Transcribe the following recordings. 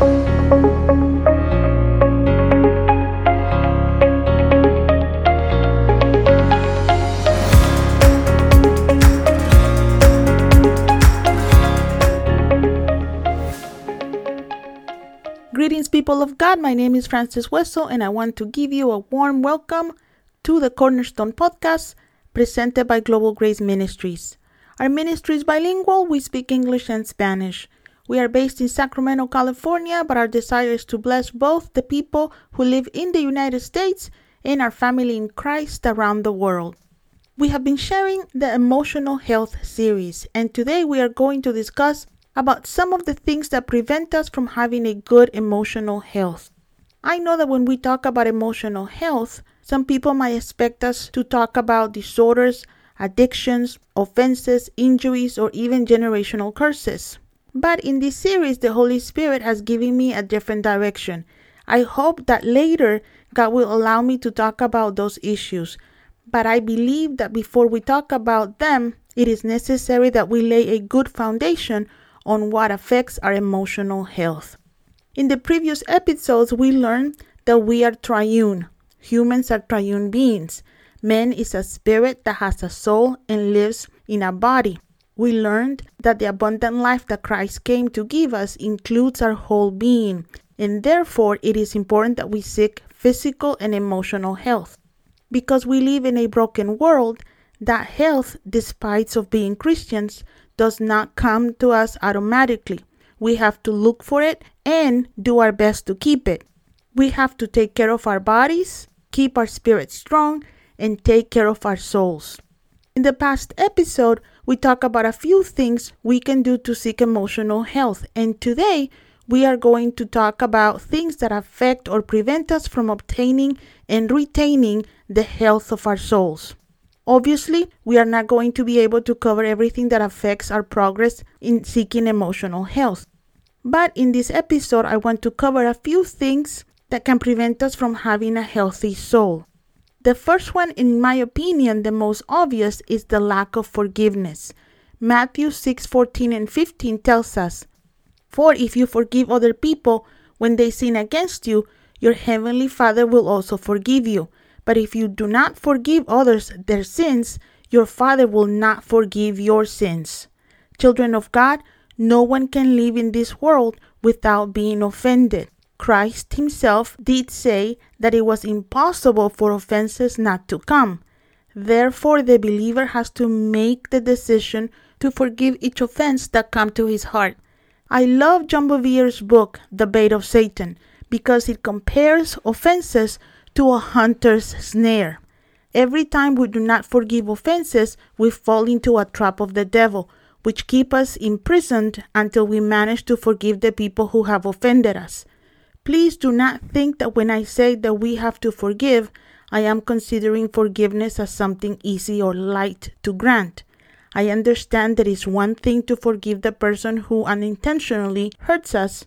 Greetings, people of God. My name is Francis Wessel, and I want to give you a warm welcome to the Cornerstone Podcast presented by Global Grace Ministries. Our ministry is bilingual, we speak English and Spanish. We are based in Sacramento, California, but our desire is to bless both the people who live in the United States and our family in Christ around the world. We have been sharing the emotional health series, and today we are going to discuss about some of the things that prevent us from having a good emotional health. I know that when we talk about emotional health, some people might expect us to talk about disorders, addictions, offenses, injuries, or even generational curses. But in this series, the Holy Spirit has given me a different direction. I hope that later God will allow me to talk about those issues. But I believe that before we talk about them, it is necessary that we lay a good foundation on what affects our emotional health. In the previous episodes, we learned that we are triune. Humans are triune beings. Man is a spirit that has a soul and lives in a body. We learned that the abundant life that Christ came to give us includes our whole being, and therefore it is important that we seek physical and emotional health. Because we live in a broken world, that health, despite of being Christians, does not come to us automatically. We have to look for it and do our best to keep it. We have to take care of our bodies, keep our spirits strong, and take care of our souls. In the past episode, we talked about a few things we can do to seek emotional health, and today we are going to talk about things that affect or prevent us from obtaining and retaining the health of our souls. Obviously, we are not going to be able to cover everything that affects our progress in seeking emotional health. But in this episode, I want to cover a few things that can prevent us from having a healthy soul. The first one, in my opinion, the most obvious, is the lack of forgiveness. Matthew 6 14 and 15 tells us, For if you forgive other people when they sin against you, your heavenly Father will also forgive you. But if you do not forgive others their sins, your Father will not forgive your sins. Children of God, no one can live in this world without being offended. Christ Himself did say that it was impossible for offenses not to come. Therefore, the believer has to make the decision to forgive each offense that comes to his heart. I love John Bevere's book, The Bait of Satan, because it compares offenses to a hunter's snare. Every time we do not forgive offenses, we fall into a trap of the devil, which keep us imprisoned until we manage to forgive the people who have offended us. Please do not think that when I say that we have to forgive, I am considering forgiveness as something easy or light to grant. I understand that it's one thing to forgive the person who unintentionally hurts us,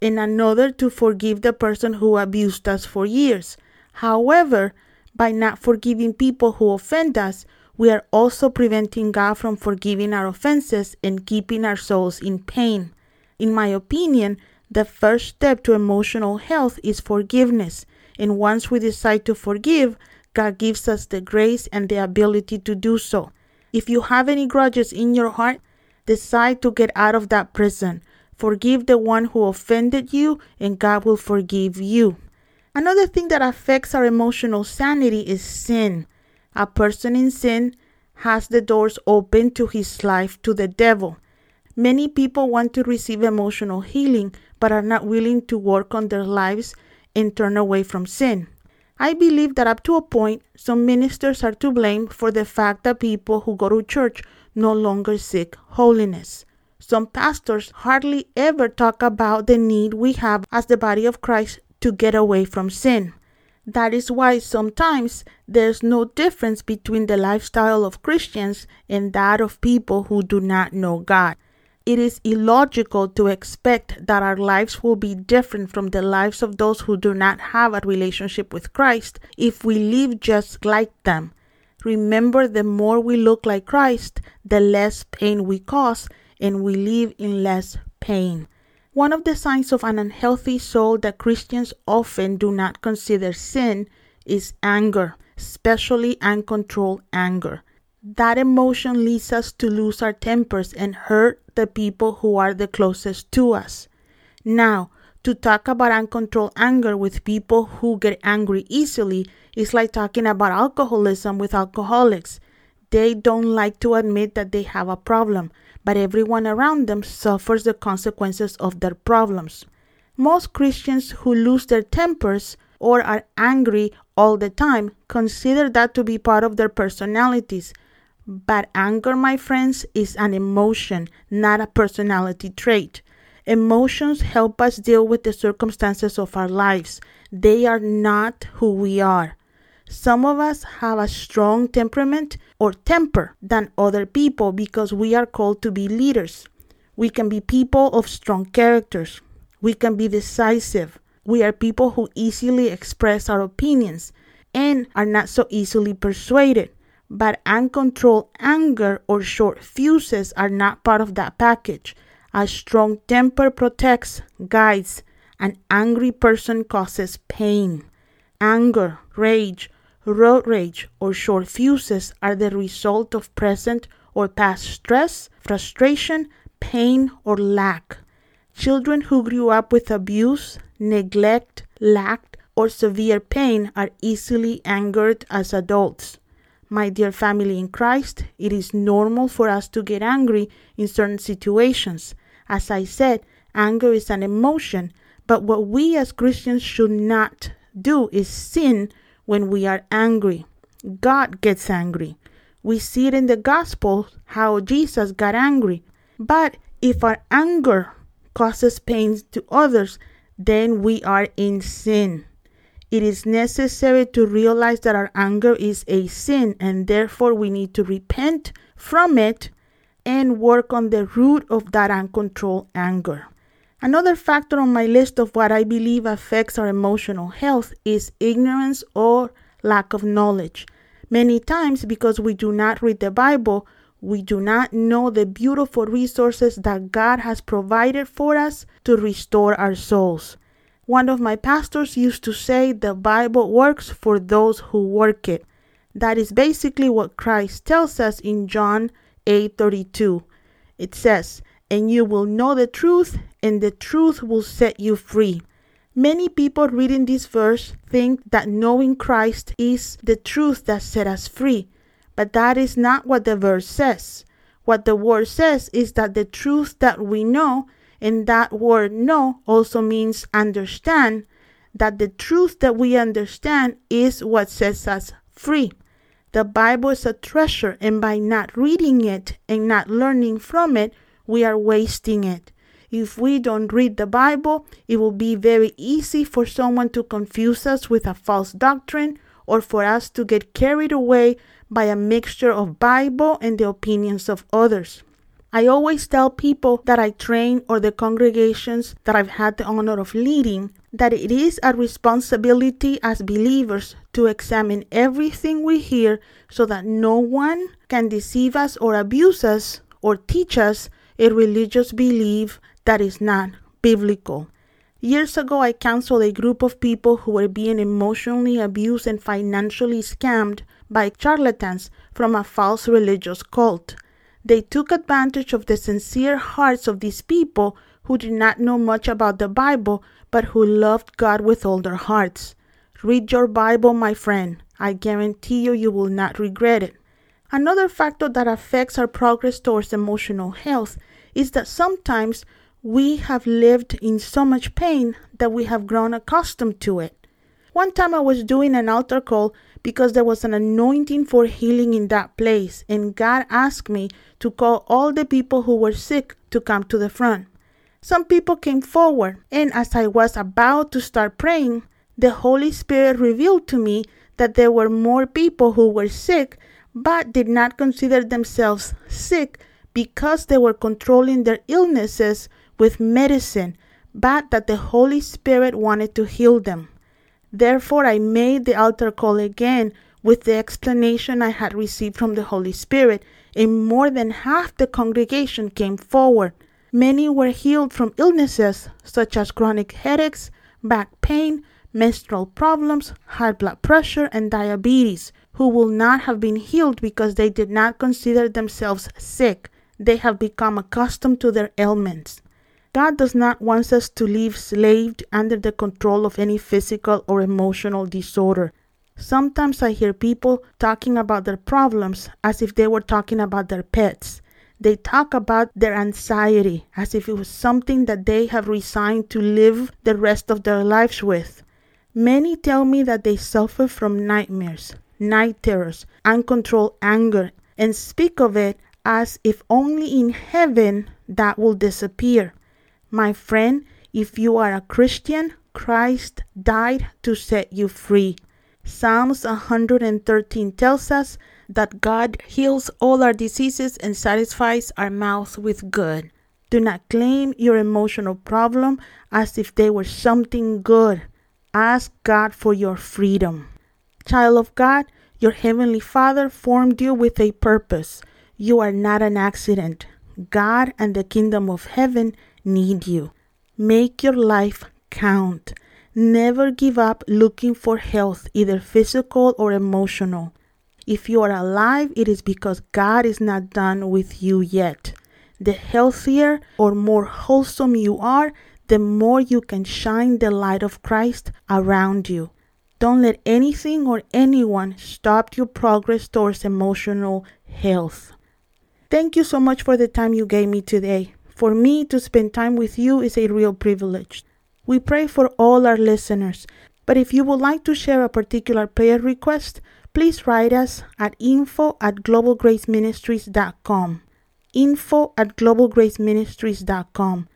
and another to forgive the person who abused us for years. However, by not forgiving people who offend us, we are also preventing God from forgiving our offenses and keeping our souls in pain. In my opinion, the first step to emotional health is forgiveness. And once we decide to forgive, God gives us the grace and the ability to do so. If you have any grudges in your heart, decide to get out of that prison. Forgive the one who offended you, and God will forgive you. Another thing that affects our emotional sanity is sin. A person in sin has the doors open to his life to the devil. Many people want to receive emotional healing but are not willing to work on their lives and turn away from sin. I believe that up to a point, some ministers are to blame for the fact that people who go to church no longer seek holiness. Some pastors hardly ever talk about the need we have as the body of Christ to get away from sin. That is why sometimes there's no difference between the lifestyle of Christians and that of people who do not know God. It is illogical to expect that our lives will be different from the lives of those who do not have a relationship with Christ if we live just like them. Remember, the more we look like Christ, the less pain we cause, and we live in less pain. One of the signs of an unhealthy soul that Christians often do not consider sin is anger, especially uncontrolled anger. That emotion leads us to lose our tempers and hurt the people who are the closest to us. Now, to talk about uncontrolled anger with people who get angry easily is like talking about alcoholism with alcoholics. They don't like to admit that they have a problem, but everyone around them suffers the consequences of their problems. Most Christians who lose their tempers or are angry all the time consider that to be part of their personalities. But anger, my friends, is an emotion, not a personality trait. Emotions help us deal with the circumstances of our lives. They are not who we are. Some of us have a strong temperament or temper than other people because we are called to be leaders. We can be people of strong characters. We can be decisive. We are people who easily express our opinions and are not so easily persuaded. But uncontrolled anger or short fuses are not part of that package. A strong temper protects, guides. An angry person causes pain. Anger, rage, road rage, or short fuses are the result of present or past stress, frustration, pain, or lack. Children who grew up with abuse, neglect, lack, or severe pain are easily angered as adults. My dear family in Christ, it is normal for us to get angry in certain situations. As I said, anger is an emotion, but what we as Christians should not do is sin when we are angry. God gets angry. We see it in the gospel how Jesus got angry. But if our anger causes pain to others, then we are in sin. It is necessary to realize that our anger is a sin and therefore we need to repent from it and work on the root of that uncontrolled anger. Another factor on my list of what I believe affects our emotional health is ignorance or lack of knowledge. Many times, because we do not read the Bible, we do not know the beautiful resources that God has provided for us to restore our souls. One of my pastors used to say the Bible works for those who work it. That is basically what Christ tells us in John 8:32. It says, "And you will know the truth, and the truth will set you free." Many people reading this verse think that knowing Christ is the truth that set us free, but that is not what the verse says. What the word says is that the truth that we know, and that word know also means understand, that the truth that we understand is what sets us free. The Bible is a treasure, and by not reading it and not learning from it, we are wasting it. If we don't read the Bible, it will be very easy for someone to confuse us with a false doctrine or for us to get carried away by a mixture of Bible and the opinions of others. I always tell people that I train or the congregations that I've had the honor of leading that it is a responsibility as believers to examine everything we hear so that no one can deceive us or abuse us or teach us a religious belief that is not biblical. Years ago, I counseled a group of people who were being emotionally abused and financially scammed by charlatans from a false religious cult. They took advantage of the sincere hearts of these people who did not know much about the Bible but who loved God with all their hearts. Read your Bible, my friend. I guarantee you, you will not regret it. Another factor that affects our progress towards emotional health is that sometimes we have lived in so much pain that we have grown accustomed to it. One time I was doing an altar call because there was an anointing for healing in that place, and God asked me to call all the people who were sick to come to the front. Some people came forward, and as I was about to start praying, the Holy Spirit revealed to me that there were more people who were sick but did not consider themselves sick because they were controlling their illnesses with medicine, but that the Holy Spirit wanted to heal them. Therefore, I made the altar call again with the explanation I had received from the Holy Spirit, and more than half the congregation came forward. Many were healed from illnesses such as chronic headaches, back pain, menstrual problems, high blood pressure, and diabetes, who will not have been healed because they did not consider themselves sick. They have become accustomed to their ailments. God does not want us to live slaved under the control of any physical or emotional disorder. Sometimes I hear people talking about their problems as if they were talking about their pets. They talk about their anxiety as if it was something that they have resigned to live the rest of their lives with. Many tell me that they suffer from nightmares, night terrors, uncontrolled anger, and speak of it as if only in heaven that will disappear. My friend, if you are a Christian, Christ died to set you free. Psalms 113 tells us that God heals all our diseases and satisfies our mouth with good. Do not claim your emotional problem as if they were something good. Ask God for your freedom. Child of God, your Heavenly Father formed you with a purpose. You are not an accident. God and the kingdom of heaven need you. Make your life count. Never give up looking for health, either physical or emotional. If you are alive, it is because God is not done with you yet. The healthier or more wholesome you are, the more you can shine the light of Christ around you. Don't let anything or anyone stop your progress towards emotional health. Thank you so much for the time you gave me today. For me to spend time with you is a real privilege. We pray for all our listeners, but if you would like to share a particular prayer request, please write us at info at globalgraceministries.com. Info at globalgraceministries.com.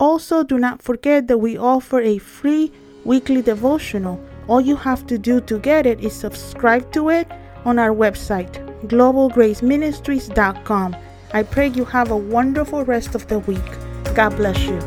Also, do not forget that we offer a free weekly devotional. All you have to do to get it is subscribe to it on our website, globalgraceministries.com. I pray you have a wonderful rest of the week. God bless you.